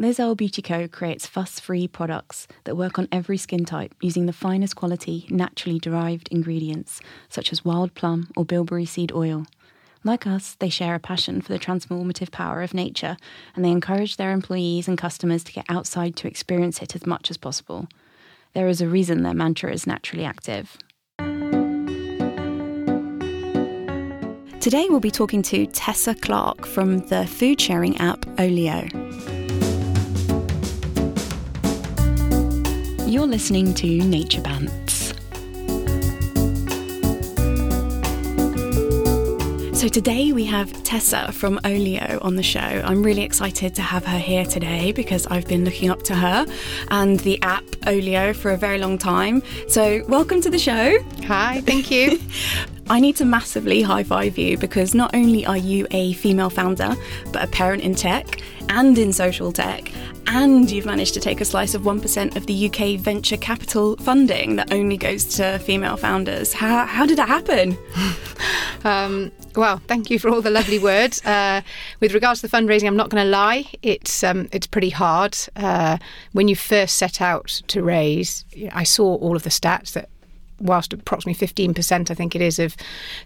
Liz Earle Beauty Co. creates fuss free products that work on every skin type using the finest quality, naturally derived ingredients, such as wild plum or bilberry seed oil. Like us, they share a passion for the transformative power of nature and they encourage their employees and customers to get outside to experience it as much as possible. There is a reason their mantra is naturally active. Today we'll be talking to Tessa Clarke from the food sharing app Olio. You're listening to Nature Bants. So today we have Tessa from Olio on the show. I'm really excited to have her here today because I've been looking up to her and the app Olio for a very long time. So welcome to the show. Hi, thank you. I need to massively high five you because not only are you a female founder, but a parent in tech and in social tech, and you've managed to take a slice of 1% of the UK venture capital funding that only goes to female founders. How, how did that happen? um, well, thank you for all the lovely words. Uh, with regards to the fundraising, I'm not going to lie, it's, um, it's pretty hard. Uh, when you first set out to raise, I saw all of the stats that whilst approximately 15%, I think it is, of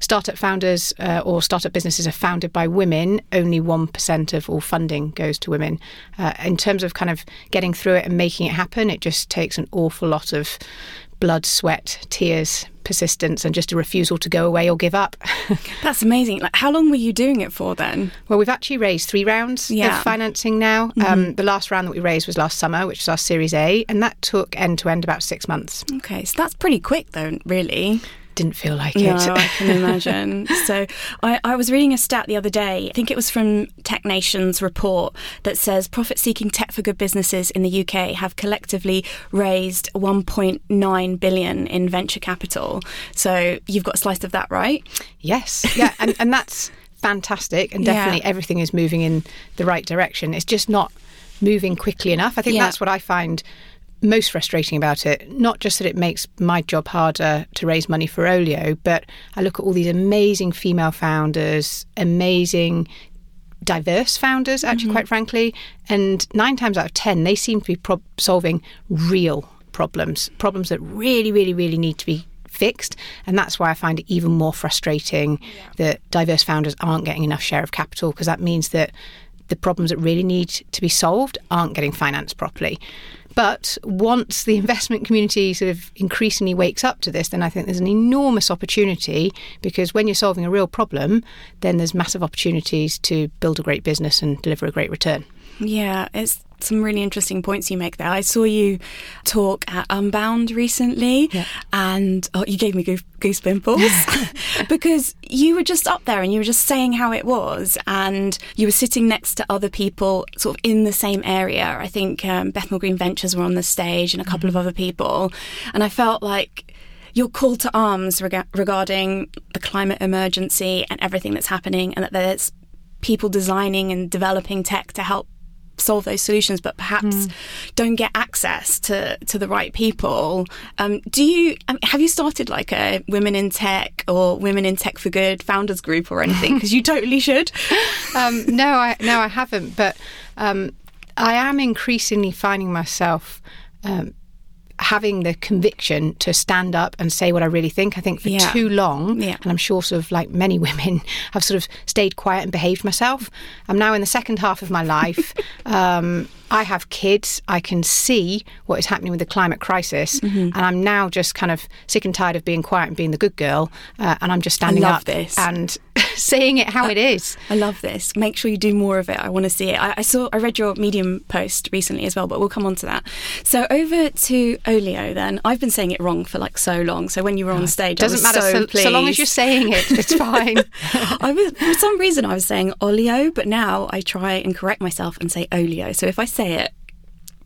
startup founders uh, or startup businesses are founded by women, only 1% of all funding goes to women. Uh, in terms of kind of getting through it and making it happen, it just takes an awful lot of blood, sweat, tears, persistence, and just a refusal to go away or give up. That's amazing. Like, how long were you doing it for then? Well, we've actually raised three rounds yeah. of financing now. Mm-hmm. Um, the last round that we raised was last summer, which was our Series A, and that took end to end about six months. Okay, so that's pretty quick, though, really didn't feel like no, it. I can imagine. so I, I, was reading a stat the other day. I think it was from Tech Nation's report that says profit seeking tech for good businesses in the UK have collectively raised 1.9 billion in venture capital. So you've got a slice of that, right? Yes. Yeah. and, and that's fantastic. And definitely yeah. everything is moving in the right direction. It's just not moving quickly enough. I think yeah. that's what I find most frustrating about it, not just that it makes my job harder to raise money for Olio, but I look at all these amazing female founders, amazing diverse founders, actually, mm-hmm. quite frankly, and nine times out of ten, they seem to be solving real problems, problems that really, really, really need to be fixed. And that's why I find it even more frustrating yeah. that diverse founders aren't getting enough share of capital because that means that the problems that really need to be solved aren't getting financed properly. But once the investment community sort of increasingly wakes up to this, then I think there's an enormous opportunity because when you're solving a real problem, then there's massive opportunities to build a great business and deliver a great return. Yeah, it's some really interesting points you make there. I saw you talk at Unbound recently, yeah. and oh, you gave me goose, pimples because you were just up there and you were just saying how it was, and you were sitting next to other people sort of in the same area. I think um, Bethnal Green Ventures were on the stage and a couple mm-hmm. of other people, and I felt like your call to arms reg- regarding the climate emergency and everything that's happening, and that there's people designing and developing tech to help solve those solutions, but perhaps mm. don't get access to, to the right people. Um, do you have you started like a women in tech or women in tech for good founders group or anything? Because you totally should. Um, no, I no, I haven't. But um, I am increasingly finding myself um, having the conviction to stand up and say what I really think. I think for yeah. too long, yeah. and I'm sure sort of like many women, I've sort of stayed quiet and behaved myself. I'm now in the second half of my life. um, I have kids. I can see what is happening with the climate crisis, mm-hmm. and I'm now just kind of sick and tired of being quiet and being the good girl. Uh, and I'm just standing up this. and saying it how it is. I love this. Make sure you do more of it. I want to see it. I, I, saw, I read your Medium post recently as well, but we'll come on to that. So over to Olio. Then I've been saying it wrong for like so long. So when you were on stage, it doesn't matter. So, so, so, long as you're saying it, it's fine. I was for some reason I was saying Olio, but now I try and correct myself and say Olio. So if I say it,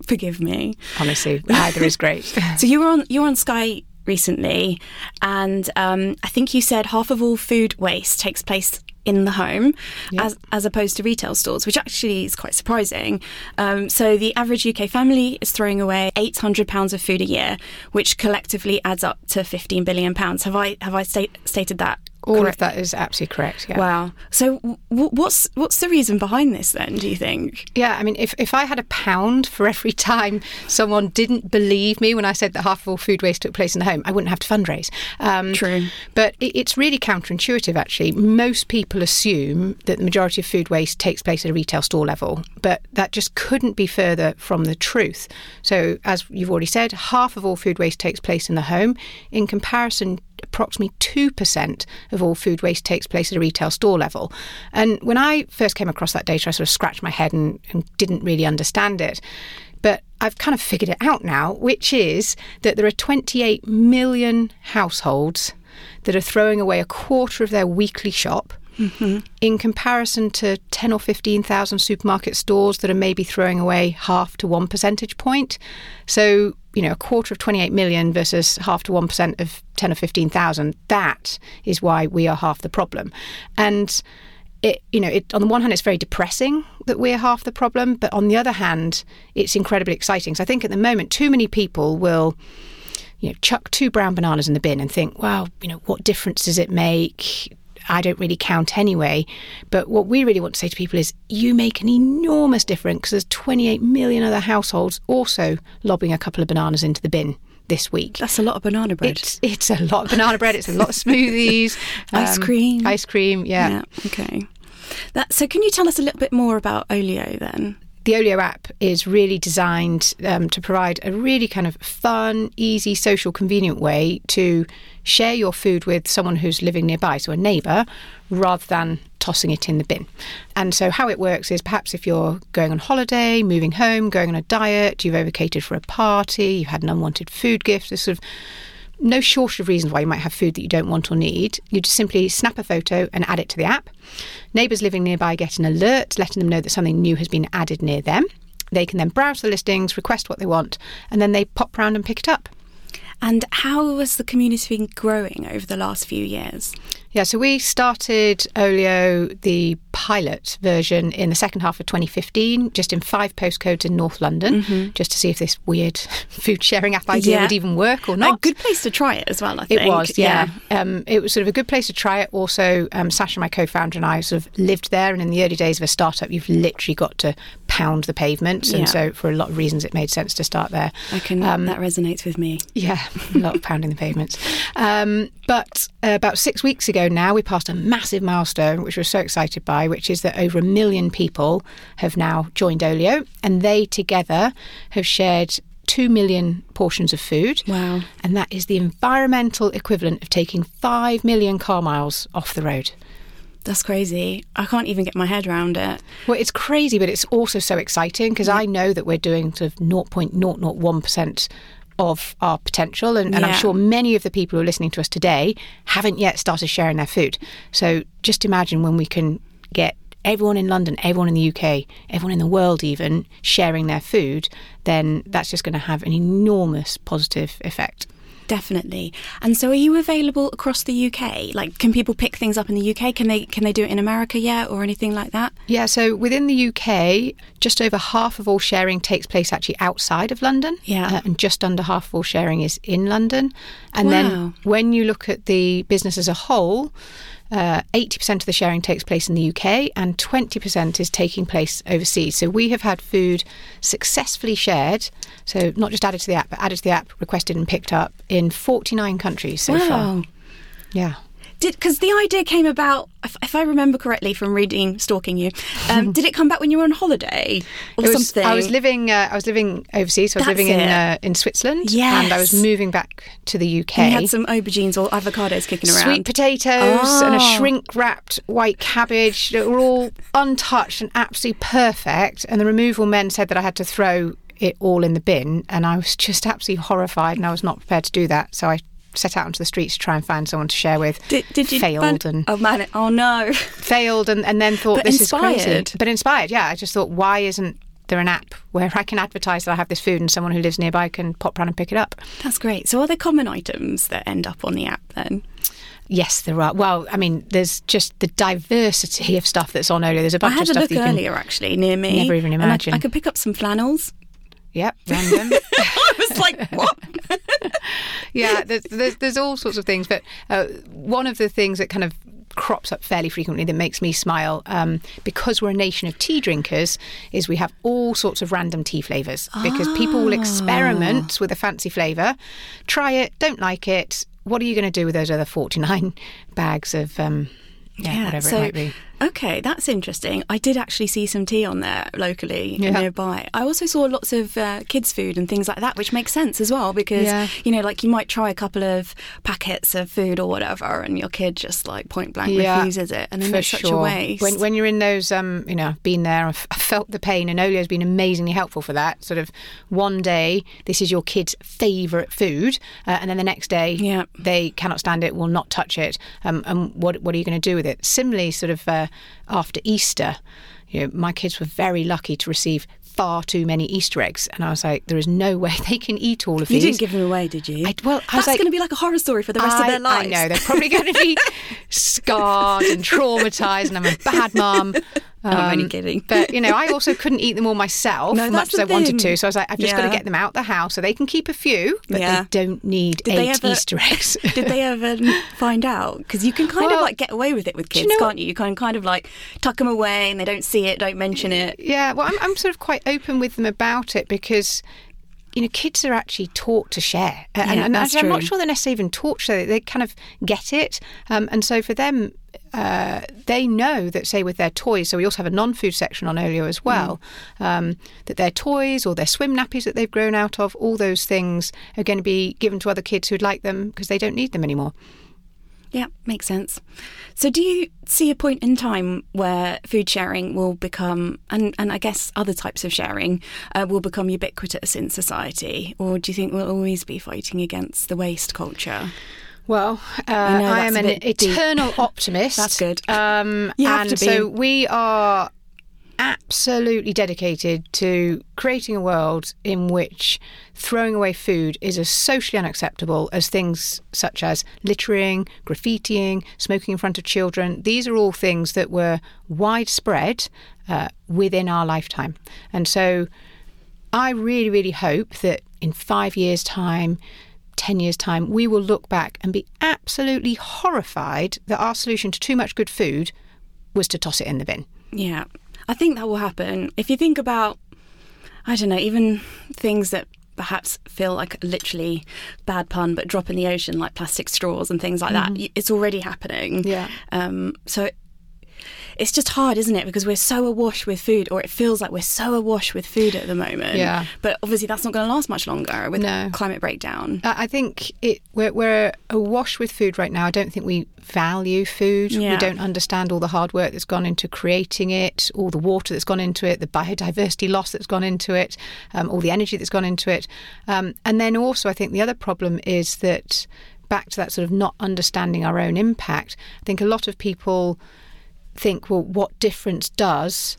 forgive me. Honestly, either is great. so you were on you were on Sky recently, and um, I think you said half of all food waste takes place in the home yep. as, as opposed to retail stores, which actually is quite surprising. Um, so the average UK family is throwing away £800 of food a year, which collectively adds up to £15 billion. Have I, have I state, stated that All correct? of that is absolutely correct. Yeah. Wow. So w- what's what's the reason behind this then? Do you think? Yeah, I mean, if, if I had a pound for every time someone didn't believe me when I said that half of all food waste took place in the home, I wouldn't have to fundraise. Um, True. But it, it's really counterintuitive, actually. Most people assume that the majority of food waste takes place at a retail store level, but that just couldn't be further from the truth. So, as you've already said, half of all food waste takes place in the home. In comparison, approximately 2% of all food waste takes place at a retail store level. And when I first came across that data, I sort of scratched my head and, and didn't really understand it. But I've kind of figured it out now, which is that there are 28 million households that are throwing away a quarter of their weekly shop. Mm-hmm. In comparison to 10 or 15,000 supermarket stores that are maybe throwing away half to one percentage point. So, you know, a quarter of 28 million versus half to 1% of 10 or 15,000, that is why we are half the problem. And it, you know, it, on the one hand, it's very depressing that we're half the problem, but on the other hand, it's incredibly exciting. So I think at the moment, too many people will, you know, chuck two brown bananas in the bin and think, wow, you know, what difference does it make? I don't really count anyway. But what we really want to say to people is you make an enormous difference because there's 28 million other households also lobbing a couple of bananas into the bin this week. That's a lot of banana bread. It's, it's a lot of banana bread. It's a lot of smoothies, ice um, cream, ice cream. Yeah. yeah. Okay. That, so, can you tell us a little bit more about Olio then? The Olio app is really designed um, to provide a really kind of fun, easy, social, convenient way to share your food with someone who's living nearby, so a neighbour, rather than tossing it in the bin. And so, how it works is perhaps if you're going on holiday, moving home, going on a diet, you've overcated for a party, you've had an unwanted food gift, this sort of no shortage of reasons why you might have food that you don't want or need. You just simply snap a photo and add it to the app. Neighbours living nearby get an alert letting them know that something new has been added near them. They can then browse the listings, request what they want, and then they pop round and pick it up. And how has the community been growing over the last few years? Yeah, so we started Olio, the pilot version, in the second half of 2015, just in five postcodes in North London, mm-hmm. just to see if this weird food sharing app idea yeah. would even work or not. A good place to try it as well, I think. It was, yeah. yeah. Um, it was sort of a good place to try it. Also, um, Saasha, my co founder, and I sort of lived there. And in the early days of a startup, you've literally got to pound the pavements. And yeah. so, for a lot of reasons, it made sense to start there. I can, um, that resonates with me. Yeah, a lot of pounding the pavements. Um, but uh, about six weeks ago, now we passed a massive milestone, which we're so excited by, which is that over a million people have now joined Olio, and they together have shared 2 million portions of food. Wow. And that is the environmental equivalent of taking 5 million car miles off the road. That's crazy. I can't even get my head around it. Well, it's crazy, but it's also so exciting because yeah. I know that we're doing sort of 0.001% of our potential. And, and yeah. I'm sure many of the people who are listening to us today haven't yet started sharing their food. So just imagine when we can get everyone in London, everyone in the UK, everyone in the world even sharing their food, then that's just going to have an enormous positive effect. Definitely. And so, are you available across the UK? Like, can people pick things up in the UK? Can they can they do it in America yet, or anything like that? Yeah. So within the UK, just over half of all sharing takes place actually outside of London. Yeah. Uh, and just under half of all sharing is in London. And wow. then when you look at the business as a whole, uh, 80% of the sharing takes place in the UK and 20% is taking place overseas. So we have had food successfully shared, so not just added to the app, but added to the app, requested and picked up in 49 countries so wow. far. Yeah did because the idea came about if, if, I remember correctly from reading stalking you um, did it come back when you were on holiday or was, something I was living uh, I was living overseas so I was That's living in uh, in Switzerland yes. and I was moving back to the UK and you had some aubergines or avocados kicking around sweet potatoes oh. and a oh. shrink wrapped white cabbage that were all untouched and absolutely perfect and the removal men said that I had to throw it all in the bin and I was just absolutely horrified and I was not prepared to do that so I set out onto the streets to try and find someone to share with. Did, did you failed and oh man, oh no, failed and, and then thought but this inspired. is crazy. But inspired, yeah. I just thought, why isn't there an app where I can advertise that I have this food and someone who lives nearby can pop round and pick it up? That's great. So are there common items that end up on the app then? Yes, there are. Well, I mean, there's just the diversity of stuff that's on Olio. There's a bunch of stuff. I had a look earlier, actually, near me. Never even imagine. I, I could pick up some flannels. Yep, random. Was like, what? yeah, there's, there's, there's all sorts of things, but uh, one of the things that kind of crops up fairly frequently that makes me smile um, because we're a nation of tea drinkers is we have all sorts of random tea flavors because people will experiment with a fancy flavor try it don't like it what are you going to do with those other 49 bags of um, yeah, yeah, whatever so, it might be. Okay, that's interesting. I did actually see some tea on there locally yeah. nearby. I also saw lots of uh, kids' food and things like that, which makes sense as well because, yeah. you know, like you might try a couple of packets of food or whatever and your kid just like point blank yeah, refuses it. And then it's sure. such a waste. When, when you're in those, um, you know, I've been there, I've, I've felt the pain, and Olio's been amazingly helpful for that. Sort of one day, this is your kid's favourite food, uh, and then the next day, yeah. they cannot stand it, will not touch it. Um, and what, what are you going to do with it? Similarly, sort of uh, after Easter, you know, my kids were very lucky to receive far too many Easter eggs, and I was like, "There is no way they can eat all of you these." You didn't give them away, did you? I, well, I that's like, going to be like a horror story for the rest I, of their lives. I know they're probably going to be scarred and traumatized, and I'm a bad mum. Um, I'm only kidding. but you know, I also couldn't eat them all myself, no, much as I wanted to. So I was like, I've just yeah. got to get them out the house so they can keep a few, but yeah. they don't need did eight ever, Easter eggs. did they ever find out? Because you can kind well, of like get away with it with kids, you know, can't you? You can kind of like tuck them away and they don't see it, don't mention it. Yeah, well, I'm, I'm sort of quite open with them about it because you know, kids are actually taught to share. Yeah, and I'm not sure they're necessarily even taught to, they kind of get it. Um, and so for them, uh, they know that, say, with their toys, so we also have a non food section on Olio as well, mm. um, that their toys or their swim nappies that they've grown out of, all those things are going to be given to other kids who'd like them because they don't need them anymore. Yeah, makes sense. So, do you see a point in time where food sharing will become, and, and I guess other types of sharing, uh, will become ubiquitous in society? Or do you think we'll always be fighting against the waste culture? Well, uh, I, I, am an eternal optimist. That's good. Um, and so we are absolutely dedicated to creating a world in which throwing away food is as socially unacceptable as things such as littering, graffitiing, smoking in front of children. These are all things that were widespread uh, within our lifetime. And so I really, really hope that in five years' time, 10 years' time, we will look back and be absolutely horrified that our solution to too much good food was to toss it in the bin. Yeah, I think that will happen. If you think about, I don't know, even things that perhaps feel like literally bad pun, but drop in the ocean, like plastic straws and things like mm-hmm. that, it's already happening. Yeah. Um, so it's just hard, isn't it? Because we're so awash with food, or it feels like we're so awash with food at the moment. Yeah. But obviously, that's not going to last much longer with no. climate breakdown. I think it we're, we're awash with food right now. I don't think we value food. Yeah. We don't understand all the hard work that's gone into creating it, all the water that's gone into it, the biodiversity loss that's gone into it, um, all the energy that's gone into it. Um, and then also, I think the other problem is that back to that sort of not understanding our own impact. I think a lot of people think, well, what difference does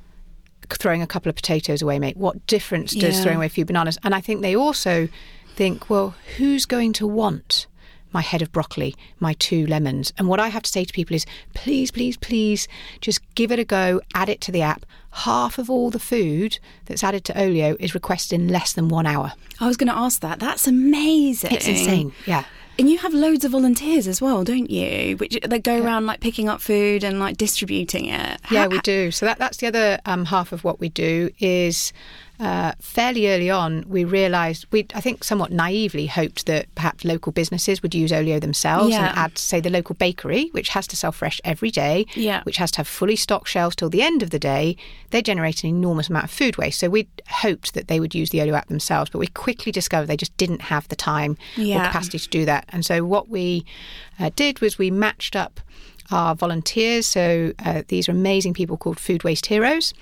throwing a couple of potatoes away make? What difference does yeah. throwing away a few bananas? And I think they also think, well, who's going to want my head of broccoli, my two lemons? And what I have to say to people is, please, please, please, just give it a go, add it to the app. Half of all the food that's added to Olio is requested in less than one hour. I was going to ask that. That's amazing. It's insane. Yeah. And you have loads of volunteers as well, don't you? Which they go around like picking up food and like distributing it. Yeah, we do. So that, that's the other um, half of what we do is uh, fairly early on, we realised we, I think, somewhat naively hoped that perhaps local businesses would use Olio themselves yeah. and add, say, the local bakery, which has to sell fresh every day, yeah. which has to have fully stocked shelves till the end of the day. They generate an enormous amount of food waste. So we hoped that they would use the Olio app themselves, but we quickly discovered they just didn't have the time yeah. or capacity to do that. And so what we uh, did was we matched up our volunteers. So uh, these are amazing people called Food Waste Heroes.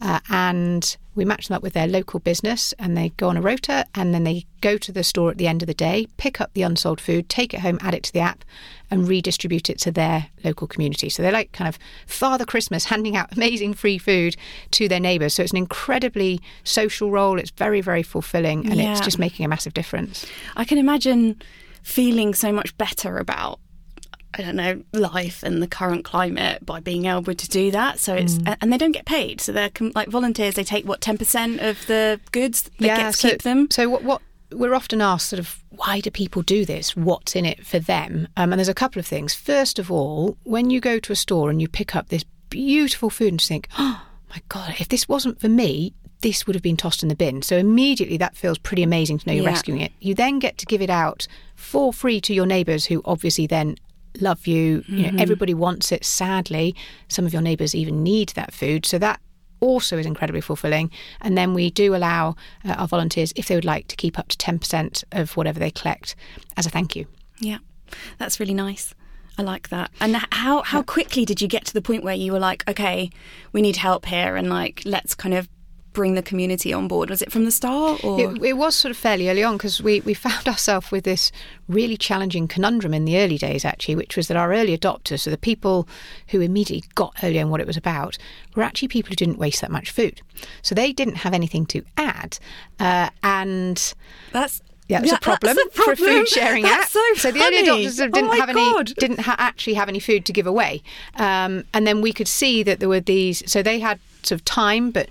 Uh, and we match them up with their local business and they go on a rota and then they go to the store at the end of the day, pick up the unsold food, take it home, add it to the app and redistribute it to their local community. So they're like kind of Father Christmas handing out amazing free food to their neighbours. So it's an incredibly social role. It's very, very fulfilling and yeah. it's just making a massive difference. I can imagine feeling so much better about I don't know, life and the current climate by being able to do that. So it's mm. and they don't get paid. So they're like volunteers. They take what ten percent of the goods. They yeah, get to so, keep them. So what what we're often asked, sort of, why do people do this? What's in it for them? Um, and there's a couple of things. First of all, when you go to a store and you pick up this beautiful food and think, oh my God, if this wasn't for me, this would have been tossed in the bin. So immediately that feels pretty amazing to know you're yeah. rescuing it. You then get to give it out for free to your neighbours who obviously then love you. Mm-hmm. You know, mm-hmm. everybody wants it. Sadly, some of your neighbours even need that food. So that also is incredibly fulfilling. And then we do allow uh, our volunteers, if they would like, to keep up to 10% of whatever they collect as a thank you. Yeah, that's really nice. I like that. And how how quickly did you get to the point where you were like, okay, we need help here, and like let's kind of bring the community on board? Was it from the start? Or? It, it was sort of fairly early on because we, we found ourselves with this really challenging conundrum in the early days, actually, which was that our early adopters, so the people who immediately got early on what it was about, were actually people who didn't waste that much food. So they didn't have anything to add. Uh, and that's yeah, it's yeah, a, problem a, problem for a food sharing that's app. So, so, the early adopters didn't oh have God. any, didn't ha- actually have any food to give away, um, and then we could see that there were these. So they had sort of time, but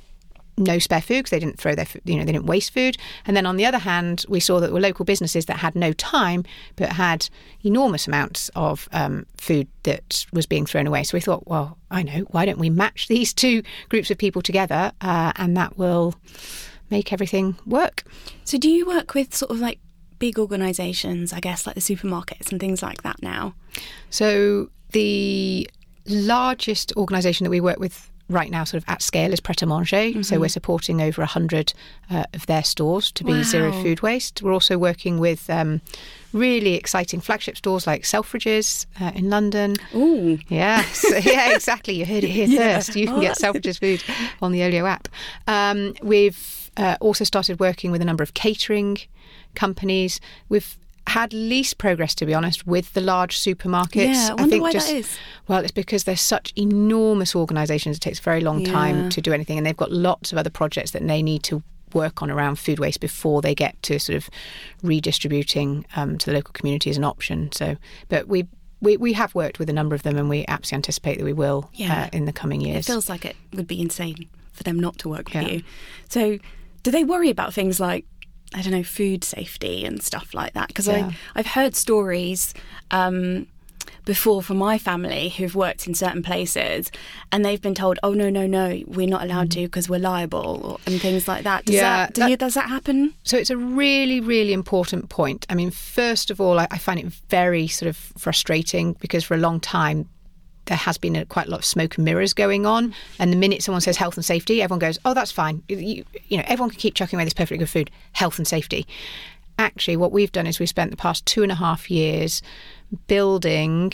no spare food because they didn't throw their, you know, they didn't waste food. And then on the other hand, we saw that there were local businesses that had no time but had enormous amounts of um, food that was being thrown away. So we thought, well, I know, why don't we match these two groups of people together, uh, and that will make everything work. So do you work with sort of like big organisations, I guess, like the supermarkets and things like that now? So the largest organisation that we work with right now sort of at scale is Pret a Manger. Mm-hmm. So we're supporting over 100 uh, of their stores to be wow. zero food waste. We're also working with um, really exciting flagship stores like Selfridges uh, in London. Ooh. Yes. yeah, exactly. You heard it here yeah. first. You can oh, get Selfridges food on the Olio app. Um, we've uh, also started working with a number of catering companies. We've had least progress, to be honest, with the large supermarkets. Yeah, I, I think just, that is. Well, it's because they're such enormous organisations. It takes a very long time to do anything, and they've got lots of other projects that they need to work on around food waste before they get to sort of redistributing um, to the local community as an option. So, but we. We, we have worked with a number of them and we absolutely anticipate that we will yeah. uh, in the coming years. It feels like it would be insane for them not to work with yeah. you. So, do they worry about things like I don't know, food safety and stuff like that. Because yeah. I've heard stories um, before from my family who've worked in certain places and they've been told, oh, no, no, no, we're not allowed mm. to because we're liable or, and things like that. Does, yeah, that, do that, you, does that happen? So it's a really, really important point. I mean, first of all, I, I find it very sort of frustrating because for a long time, there has been a, quite a lot of smoke and mirrors going on. And the minute someone says health and safety, everyone goes, "Oh, that's fine." You, you know, everyone can keep chucking away this perfectly good food. Health and safety. Actually, what we've done is we've spent the past two and a half years building,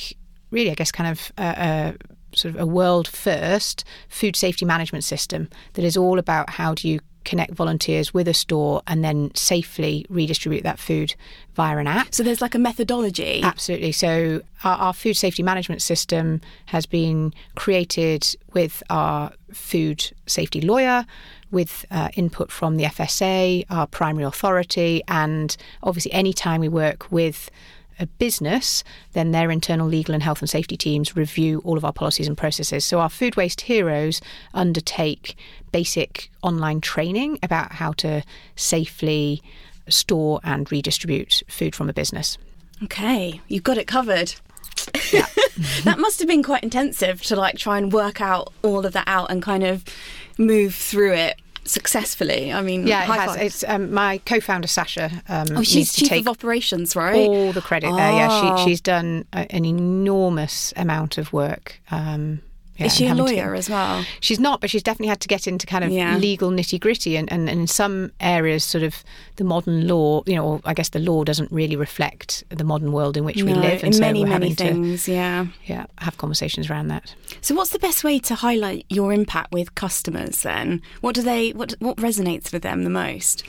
really, I guess, kind of. Uh, uh, sort of a world first food safety management system that is all about how do you connect volunteers with a store and then safely redistribute that food via an app. So there's like a methodology. Absolutely. So our, our food safety management system has been created with our food safety lawyer, with uh, input from the FSA, our primary authority, and obviously any time we work with a business, then their internal legal and health and safety teams review all of our policies and processes. So our food waste heroes undertake basic online training about how to safely store and redistribute food from a business. Okay, you've got it covered. Yeah. that must have been quite intensive to like try and work out all of that out and kind of move through it successfully. I mean, yeah, it has. It's um, my co-founder Saasha. Um, oh, she's chief of operations, right? All the credit oh. there. Yeah, she, ah. she's done a, an enormous amount of work. Um, yeah, Is she a lawyer to, as well? She's not, but she's definitely had to get into kind of yeah. legal nitty gritty. And, and, and, in some areas, sort of the modern law, you know, I guess the law doesn't really reflect the modern world in which no, we live. And in so many, many things, to, yeah. Yeah, have conversations around that. So, what's the best way to highlight your impact with customers then? What do they, what, what resonates with them the most?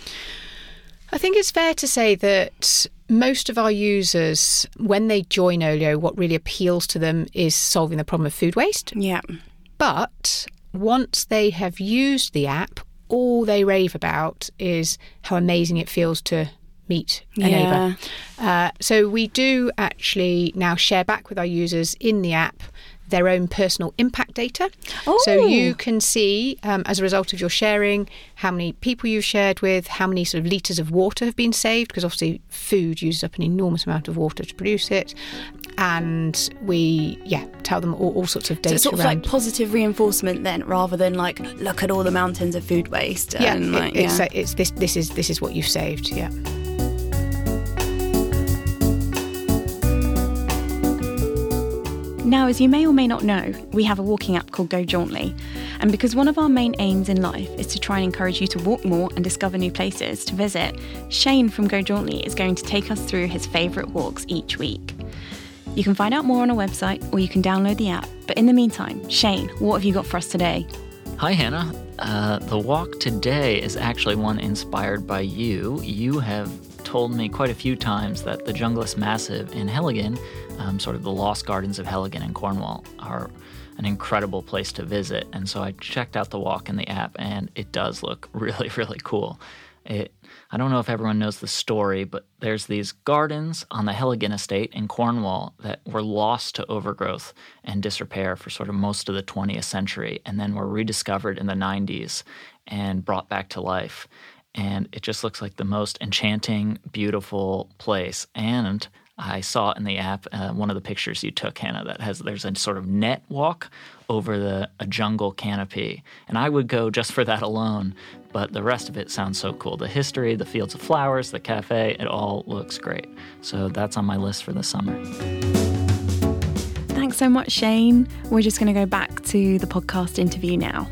I think it's fair to say that most of our users, when they join Olio, what really appeals to them is solving the problem of food waste. Yeah. But once they have used the app, all they rave about is how amazing it feels to meet a yeah. neighbour. Uh, so we do actually now share back with our users in the app their own personal impact data. Oh. So you can see, um, as a result of your sharing, how many people you've shared with, how many sort of litres of water have been saved, because obviously food uses up an enormous amount of water to produce it. And we, yeah, tell them all, all sorts of data. So it's sort around. of like positive reinforcement then, rather than like look at all the mountains of food waste. yeah, and, it- like, it's, yeah. uh, it's this. This is this is what you've saved. Yeah. Now, as you may or may not know, we have a walking app called Go Jauntly. And because one of our main aims in life is to try and encourage you to walk more and discover new places to visit, Shane from Go Jauntly is going to take us through his favourite walks each week. You can find out more on our website or you can download the app. But in the meantime, Shane, what have you got for us today? Hi, Hannah. Uh, the walk today is actually one inspired by you. You have told me quite a few times that the Junglist Massive in Heligan, um, sort of the lost gardens of Heligan in Cornwall, are an incredible place to visit. And so I checked out the walk in the app, and it does look really, really cool. It, I don't know if everyone knows the story, but there's these gardens on the Heligan estate in Cornwall that were lost to overgrowth and disrepair for sort of most of the 20th century, and then were rediscovered in the 90s and brought back to life. And it just looks like the most enchanting, beautiful place. And I saw in the app uh, one of the pictures you took, Hannah, that has there's a sort of net walk over the a jungle canopy, and I would go just for that alone. But the rest of it sounds so cool. The history, the fields of flowers, the cafe, it all looks great. So that's on my list for the summer. Thanks so much, Shane. We're just going to go back to the podcast interview now.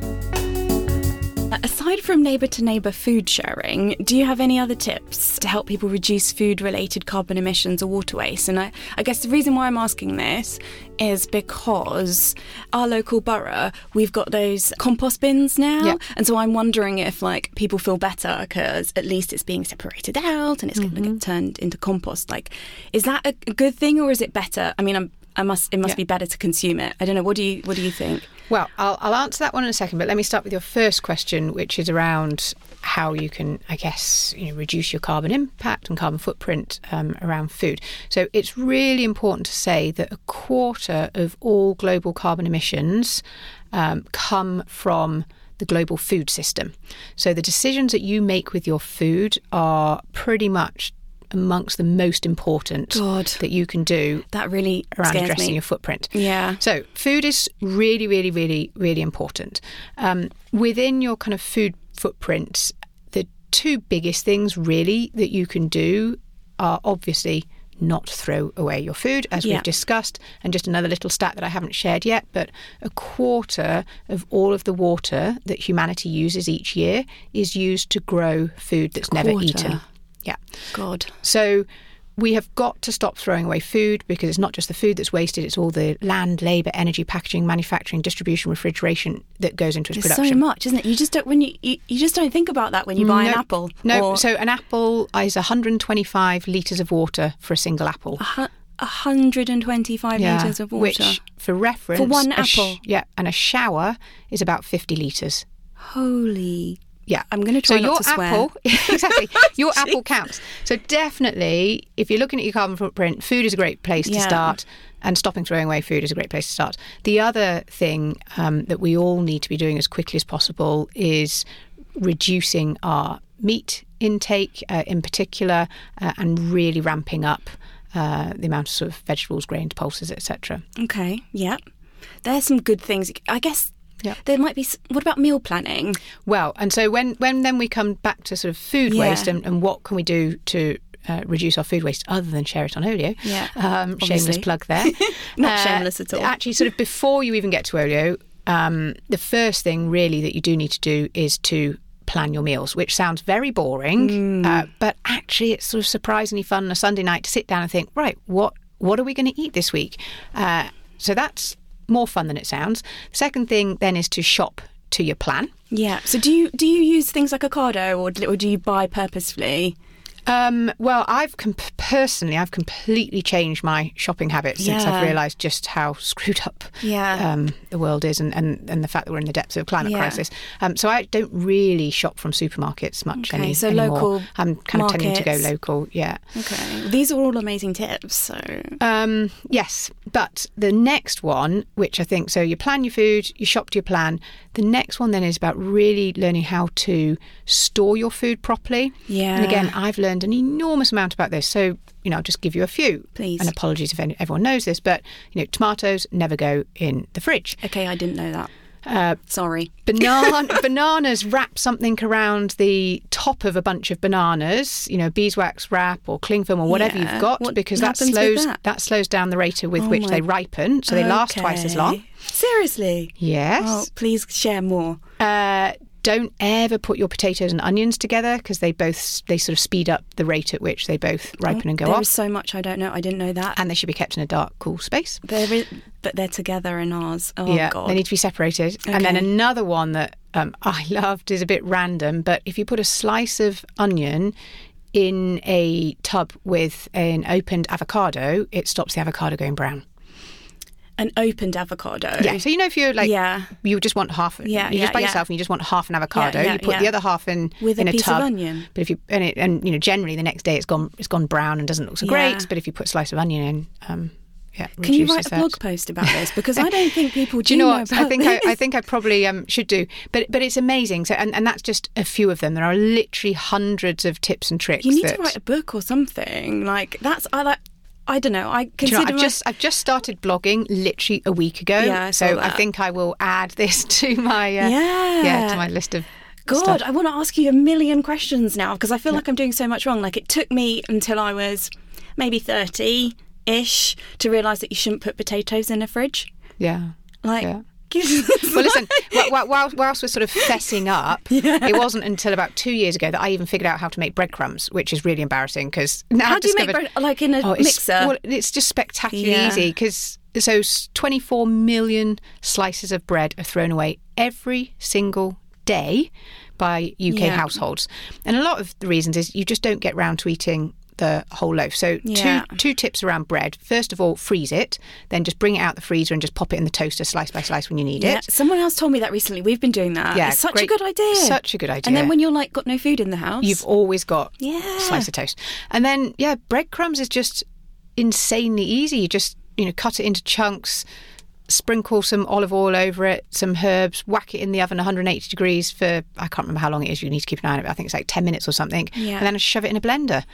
Aside from neighbour to neighbour food sharing, do you have any other tips to help people reduce food related carbon emissions or water waste? And I, I guess the reason why I'm asking this is because our local borough, we've got those compost bins now. And so I'm wondering if like people feel better because at least it's being separated out and it's going to mm-hmm. get turned into compost. Like, is that a good thing or is it better? I mean, I'm, I must. It must Yeah. be better to consume it. I don't know. What do you What do you think? Well, I'll, I'll answer that one in a second, but let me start with your first question, which is around how you can, I guess, you know, reduce your carbon impact and carbon footprint um, around food. So it's really important to say that a quarter of all global carbon emissions um, come from the global food system. So the decisions that you make with your food are pretty much amongst the most important God. that you can do That really around addressing me. your footprint. Yeah. So food is really, really, really, really important. Um, within your kind of food footprint, the two biggest things really that you can do are obviously not throw away your food, as Yeah. we've discussed. And just another little stat that I haven't shared yet, but a quarter of all of the water that humanity uses each year is used to grow food that's never eaten. Yeah. God. So we have got to stop throwing away food because it's not just the food that's wasted, it's all the land, labour, energy, packaging, manufacturing, distribution, refrigeration that goes into its There's production. so much, isn't it? You just don't when you, you you just don't think about that when you buy an apple. No, or so an apple is 125 litres of water for a single apple. a hu- 125 litres of water. Which, for reference, For one a sh- apple? yeah, and a shower is about 50 litres. Holy. Yeah, I'm gonna try so your to swear. apple, exactly. Your apple counts. So definitely, if you're looking at your carbon footprint, food is a great place to start, and stopping throwing away food is a great place to start. The other thing um, that we all need to be doing as quickly as possible is reducing our meat intake, uh, in particular, uh, and really ramping up uh, the amount of sort of vegetables, grains, pulses, etc. Okay. Yep. There's some good things. I guess. Yeah. There might be. What about meal planning? Well, and so when, when then we come back to sort of food Yeah. waste and, and what can we do to uh, reduce our food waste other than share it on Olio? Yeah, Um, shameless plug there. Not shameless at all. Actually, sort of before you even get to Olio, um, the first thing really that you do need to do is to plan your meals, which sounds very boring, Mm. uh, but actually it's sort of surprisingly fun on a Sunday night to sit down and think, right, what what are we going to eat this week? Uh, so that's more fun than it sounds. The second thing then is to shop to your plan. Yeah. So do you do you use things like Ocado or, or do you buy purposefully? Um, well, I've com- personally, I've completely changed my shopping habits since I've realised just how screwed up Yeah. um, the world is, and, and, and the fact that we're in the depths of a climate Yeah. crisis. Um, so I don't really shop from supermarkets much Okay, any, so anymore. local I'm kind of tending to go local. Yeah. Okay. These are all amazing tips. So Um, yes, but the next one, which I think, so you plan your food, you shop to your plan. The next one then is about really learning how to store your food properly. Yeah. And again, I've learned an enormous amount about this. So, you know, I'll just give you a few. Please. And apologies if any, everyone knows this, but, you know, tomatoes never go in the fridge. okay, I didn't know that. Uh, Sorry. Banan- bananas wrap something around the top of a bunch of bananas, you know, beeswax wrap or cling film or whatever Yeah. you've got, What because that slows that? slows down the rate with Oh which my- they ripen, so they last twice as long. Seriously. Yes. Oh, please share more. Uh, don't ever put your potatoes and onions together because they both they sort of speed up the rate at which they both ripen and go There off. is so much I don't know. I didn't know that. and they should be kept in a dark, cool space. There is, but they're together in ours. Oh yeah, god. they need to be separated. And then another one that um, I loved is a bit random, but if you put a slice of onion in a tub with an opened avocado, it stops the avocado going brown. An opened avocado. Yeah. So you know if you're like Yeah. you just want half Yeah, you're yeah, just by yeah. yourself and you just want half an avocado, yeah, you put the other half in With a in a, piece of tub. onion. But if you and it and you know generally the next day it's gone it's gone brown and doesn't look so great. But if you put a slice of onion in, um, yeah, Can you write a blog post about this? Because I don't think people do, Do you know what? about I think I. I think I probably um, should do, but but it's amazing. So and, and that's just a few of them. There are literally hundreds of tips and tricks. you need that, to write a book or something. Like that's I like. I don't know. I Do you know, I've my- just I've just started blogging literally a week ago. Yeah, I so I think I will add this to my uh, Yeah. yeah to my list of God, stuff. I want to ask you a million questions now because I feel like I'm doing so much wrong. Like it took me until I was maybe 30 ish to realise that you shouldn't put potatoes in a fridge. yeah. Like, Yeah. Well, listen. wh- wh- whilst we're sort of fessing up, it wasn't until about two years ago that I even figured out how to make breadcrumbs, which is really embarrassing because now How I've do you make bread? Like in a Oh, it's, mixer? Well, it's just spectacularly Yeah. easy because so 24 million slices of bread are thrown away every single day by UK Yeah. households, and a lot of the reasons is you just don't get round to eating the whole loaf. So Yeah. two two tips around bread. First of all, freeze it, then just bring it out the freezer and just pop it in the toaster slice by slice when you need yeah, it. someone else told me that recently. We've been doing that. Yeah, it's such a good idea. Such a good idea. And then when you're like got no food in the house, You've always got Yeah. a slice of toast. And then, yeah, breadcrumbs is just insanely easy. You just, you know, cut it into chunks, sprinkle some olive oil over it, some herbs, whack it in the oven 180 degrees for, I can't remember how long it is. You need to keep an eye on it. I think it's like 10 minutes or something. Yeah. And then shove it in a blender.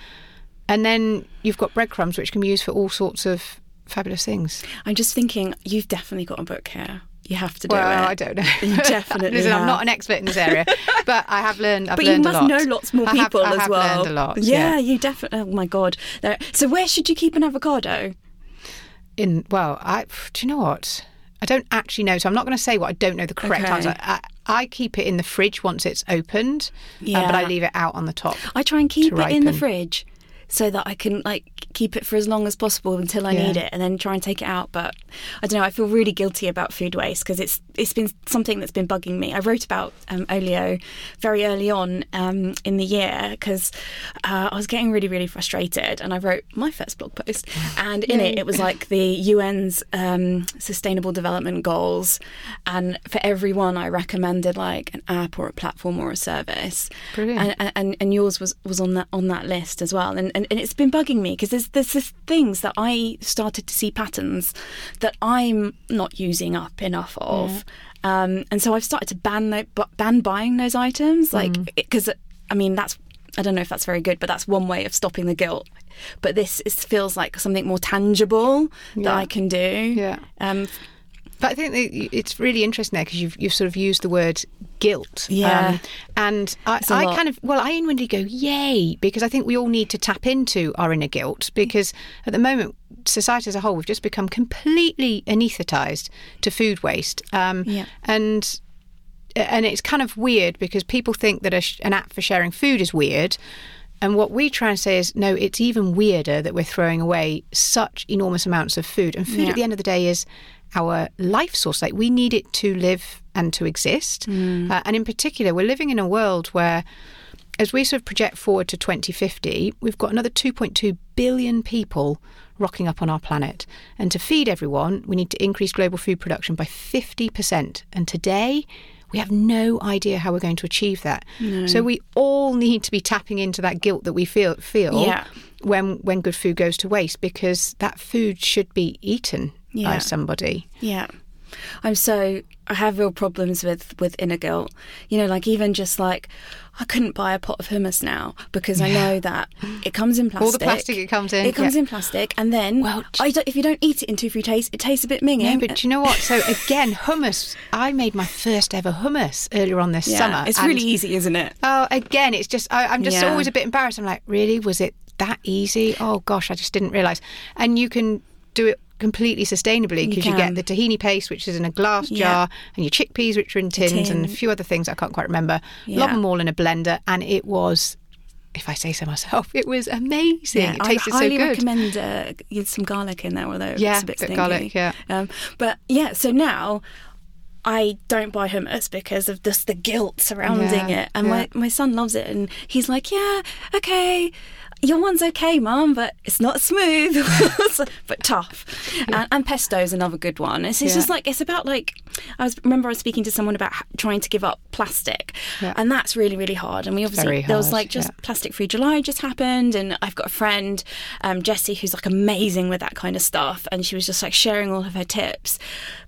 And then you've got breadcrumbs, which can be used for all sorts of fabulous things. I'm just thinking you've definitely got a book here. You have to do well, it. Well, I don't know. You definitely Listen, I'm not an expert in this area, but I have learned. I've but you learned must a lot. know lots more I have- people I as have well. learned a lot. Yeah, you definitely. Oh my god. So where should you keep an avocado? in well i do you know what i don't actually know so i'm not going to say what i don't know the correct Okay. answer I, I keep it in the fridge once it's opened uh, but i leave it out on the top I try and keep it in the fridge so that I can like keep it for as long as possible until I Yeah. need it, and then try and take it out. But I don't know. I feel really guilty about food waste because it's it's been something that's been bugging me. I wrote about um, Olio very early on um, in the year because uh, I was getting really really frustrated, and I wrote my first blog post, and in it it was like the UN's um, Sustainable Development Goals, and for everyone I recommended like an app or a platform or a service. Brilliant. And, and and yours was was on that on that list as well and and, and it's been bugging me because there's there's this things that I started to see patterns that I'm not using up enough of um, and so I've started to ban bu- ban buying those items like Mm. because I mean that's I don't know if that's very good but that's one way of stopping the guilt but this is, feels like something more tangible that I can do Yeah. um, but i think that it's really interesting there because you've, you've sort of used the word guilt Um, Yeah. and I, I lot. kind of well i inwardly go yay because i think we all need to tap into our inner guilt because at the moment society as a whole we've just become completely anaesthetized to food waste um, Yeah. and and it's kind of weird because people think that a, sh- an app for sharing food is weird. And what we try and say is, no, it's even weirder that we're throwing away such enormous amounts of food. And food Yeah. at the end of the day is our life source. Like we need it to live and to exist. Uh, and in particular, we're living in a world where as we sort of project forward to 2050, we've got another 2.2 billion people rocking up on our planet. And to feed everyone, we need to increase global food production by 50%. And today, we have no idea how we're going to achieve that. No. So we all need to be tapping into that guilt that we feel feel yeah. when when good food goes to waste because that food should be eaten yeah. by somebody. Yeah. I'm so I have real problems with with inner guilt. You know, like even just like I couldn't buy a pot of hummus now because I know that it comes in plastic. All the plastic it comes in. It comes yeah. in plastic, and then well, if you don't eat it in two three days, it tastes a bit minging. No, but do you know what? So again, hummus. I made my first ever hummus earlier on this yeah, summer. It's really easy, isn't it? Oh, again, it's just I, am just yeah. always a bit embarrassed. I'm like, really? Was it that easy? Oh gosh, I just didn't realise. And you can do it completely sustainably because you, you, get the tahini paste, which is in a glass yeah. jar, and your chickpeas, which are in tins, tin. and a few other things I can't quite remember. Yeah. Lob them all in a blender, and it was. If I say so myself, it was amazing. Yeah, it tasted I highly so good. recommend uh, some garlic in there, although yeah, it's a bit stinky. garlic, yeah. Um, but yeah, so now I don't buy hummus because of just the guilt surrounding yeah, it. And yeah. my, my son loves it and he's like, Yeah, okay, your one's okay, mum, but it's not smooth, but tough. Yeah. And, and, pesto is another good one. It's, it's yeah. just like it's about like I was remember I was speaking to someone about trying to give up plastic, yeah. and that's really really hard. And we obviously there was like just plastic free July just happened, and I've got a friend, um, Jessie, who's like amazing with that kind of stuff, and she was just like sharing all of her tips,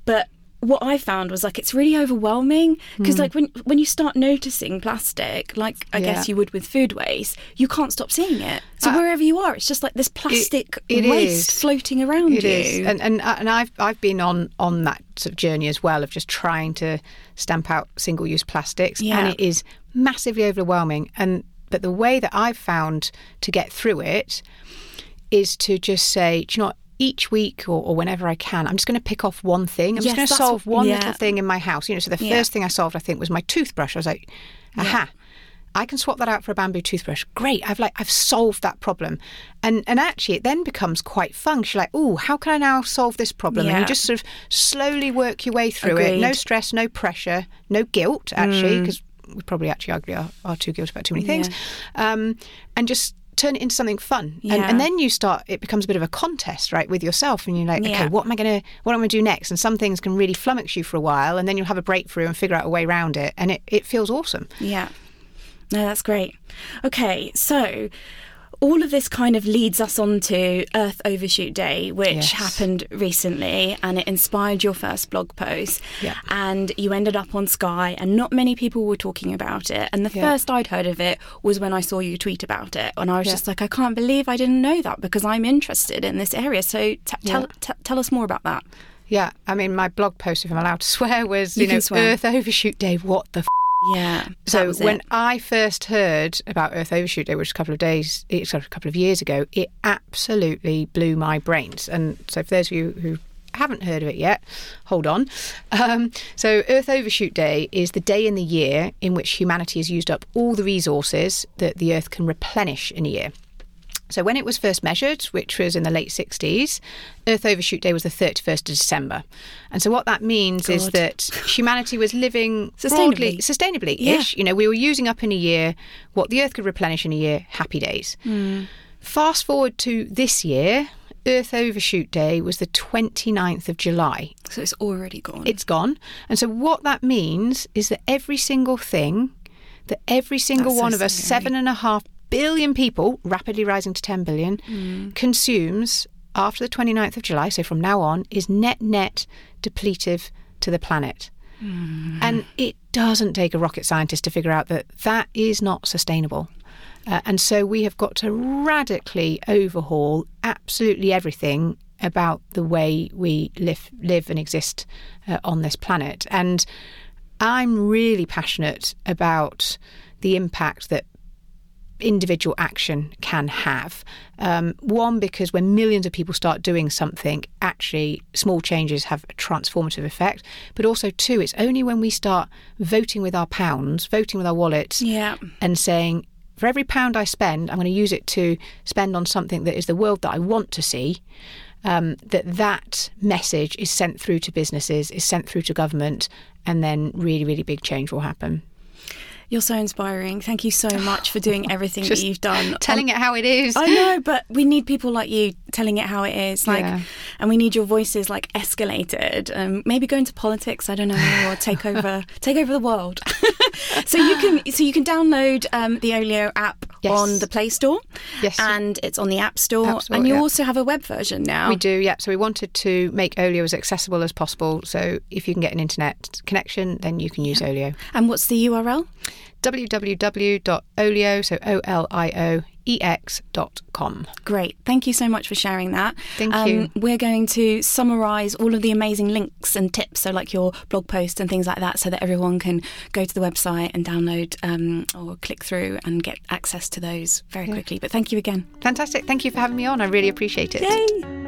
but what I found was like it's really overwhelming because mm. like when when you start noticing plastic, like I yeah. guess you would with food waste, you can't stop seeing it. So uh, wherever you are, it's just like this plastic it, it waste is. floating around it you. Is. And and uh, and I've I've been on on that sort of journey as well of just trying to stamp out single use plastics, yeah. and it is massively overwhelming. And but the way that I've found to get through it is to just say, do you know what? Each week or, or, whenever I can, I'm just going to pick off one thing. I'm yes, just going to solve one yeah. little thing in my house. You know, so the yeah. first thing I solved, I think, was my toothbrush. I was like, aha. Yeah. I can swap that out for a bamboo toothbrush. Great. I've like I've solved that problem. And and actually it then becomes quite fun. You're like, oh, how can I now solve this problem? And you just sort of slowly work your way through Agreed. it. No stress, no pressure, no guilt, actually, because mm. we probably actually are, are too guilty about too many things. Um, and just turn it into something fun. Yeah. and, and, then you start it becomes a bit of a contest right with yourself. And you're like yeah. okay what am i going to what am i going to do next? And some things can really flummox you for a while and then you'll have a breakthrough and figure out a way around it. And it, it feels awesome. Yeah. No that's great. Okay so all of this kind of leads us on to Earth Overshoot Day, which yes. happened recently, and it inspired your first blog post. Yeah. And you ended up on Sky, and not many people were talking about it. And the yeah. first I'd heard of it was when I saw you tweet about it, and I was yeah. just like, I can't believe I didn't know that because I'm interested in this area. So t- tell t- tell us more about that. Yeah, I mean, my blog post, if I'm allowed to swear, was you, you know Earth Overshoot Day. What the. F- yeah. So when it. I first heard about Earth Overshoot Day, which was a couple of days, it's a couple of years ago, it absolutely blew my brains. And so for those of you who haven't heard of it yet, hold on. Um, so, Earth Overshoot Day is the day in the year in which humanity has used up all the resources that the Earth can replenish in a year. So when it was first measured, which was in the late 60s, Earth Overshoot Day was the 31st of December. And so what that means God. is that humanity was living sustainably, sustainably ish. Yeah. You know, we were using up in a year what the Earth could replenish in a year, happy days. Mm. Fast forward to this year, Earth Overshoot Day was the 29th of July. So it's already gone. It's gone. And so what that means is that every single thing that every single That's one so of us, seven and a half billion people, rapidly rising to 10 billion, mm. consumes after the 29th of July, so from now on, is net net depletive to the planet. Mm. And it doesn't take a rocket scientist to figure out that that is not sustainable. Uh, and so we have got to radically overhaul absolutely everything about the way we live, live and exist uh, on this planet. And I'm really passionate about the impact that individual action can have. Um, one, because when millions of people start doing something, actually small changes have a transformative effect. But also, two, it's only when we start voting with our pounds, voting with our wallets, yeah. and saying, for every pound I spend, I'm going to use it to spend on something that is the world that I want to see. Um, that that message is sent through to businesses, is sent through to government, and then really, really big change will happen. You're so inspiring. Thank you so much for doing everything that you've done. Telling um, it how it is. I know, but we need people like you telling it how it is. Like, yeah. and we need your voices like escalated. Um, maybe go into politics. I don't know, or take over, take over the world. so you can, so you can download um, the Olio app yes. on the Play Store. Yes, and it's on the App Store. App Store and you yeah. also have a web version now. We do, yeah. So we wanted to make Olio as accessible as possible. So if you can get an internet connection, then you can use yeah. Olio. And what's the URL? www.olio, so O L I O ex.com. Great. Thank you so much for sharing that. Thank um, you. We're going to summarize all of the amazing links and tips, so like your blog post and things like that, so that everyone can go to the website and download um, or click through and get access to those very yeah. quickly. But thank you again. Fantastic. Thank you for having me on. I really appreciate it. Yay.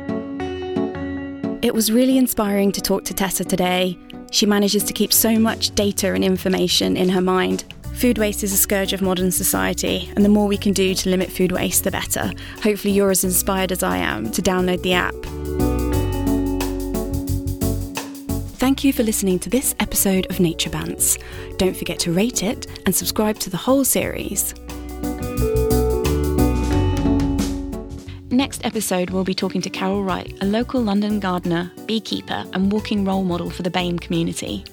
It was really inspiring to talk to Tessa today. She manages to keep so much data and information in her mind Food waste is a scourge of modern society, and the more we can do to limit food waste, the better. Hopefully, you're as inspired as I am to download the app. Thank you for listening to this episode of Nature Bants. Don't forget to rate it and subscribe to the whole series. Next episode, we'll be talking to Carol Wright, a local London gardener, beekeeper, and walking role model for the BAME community.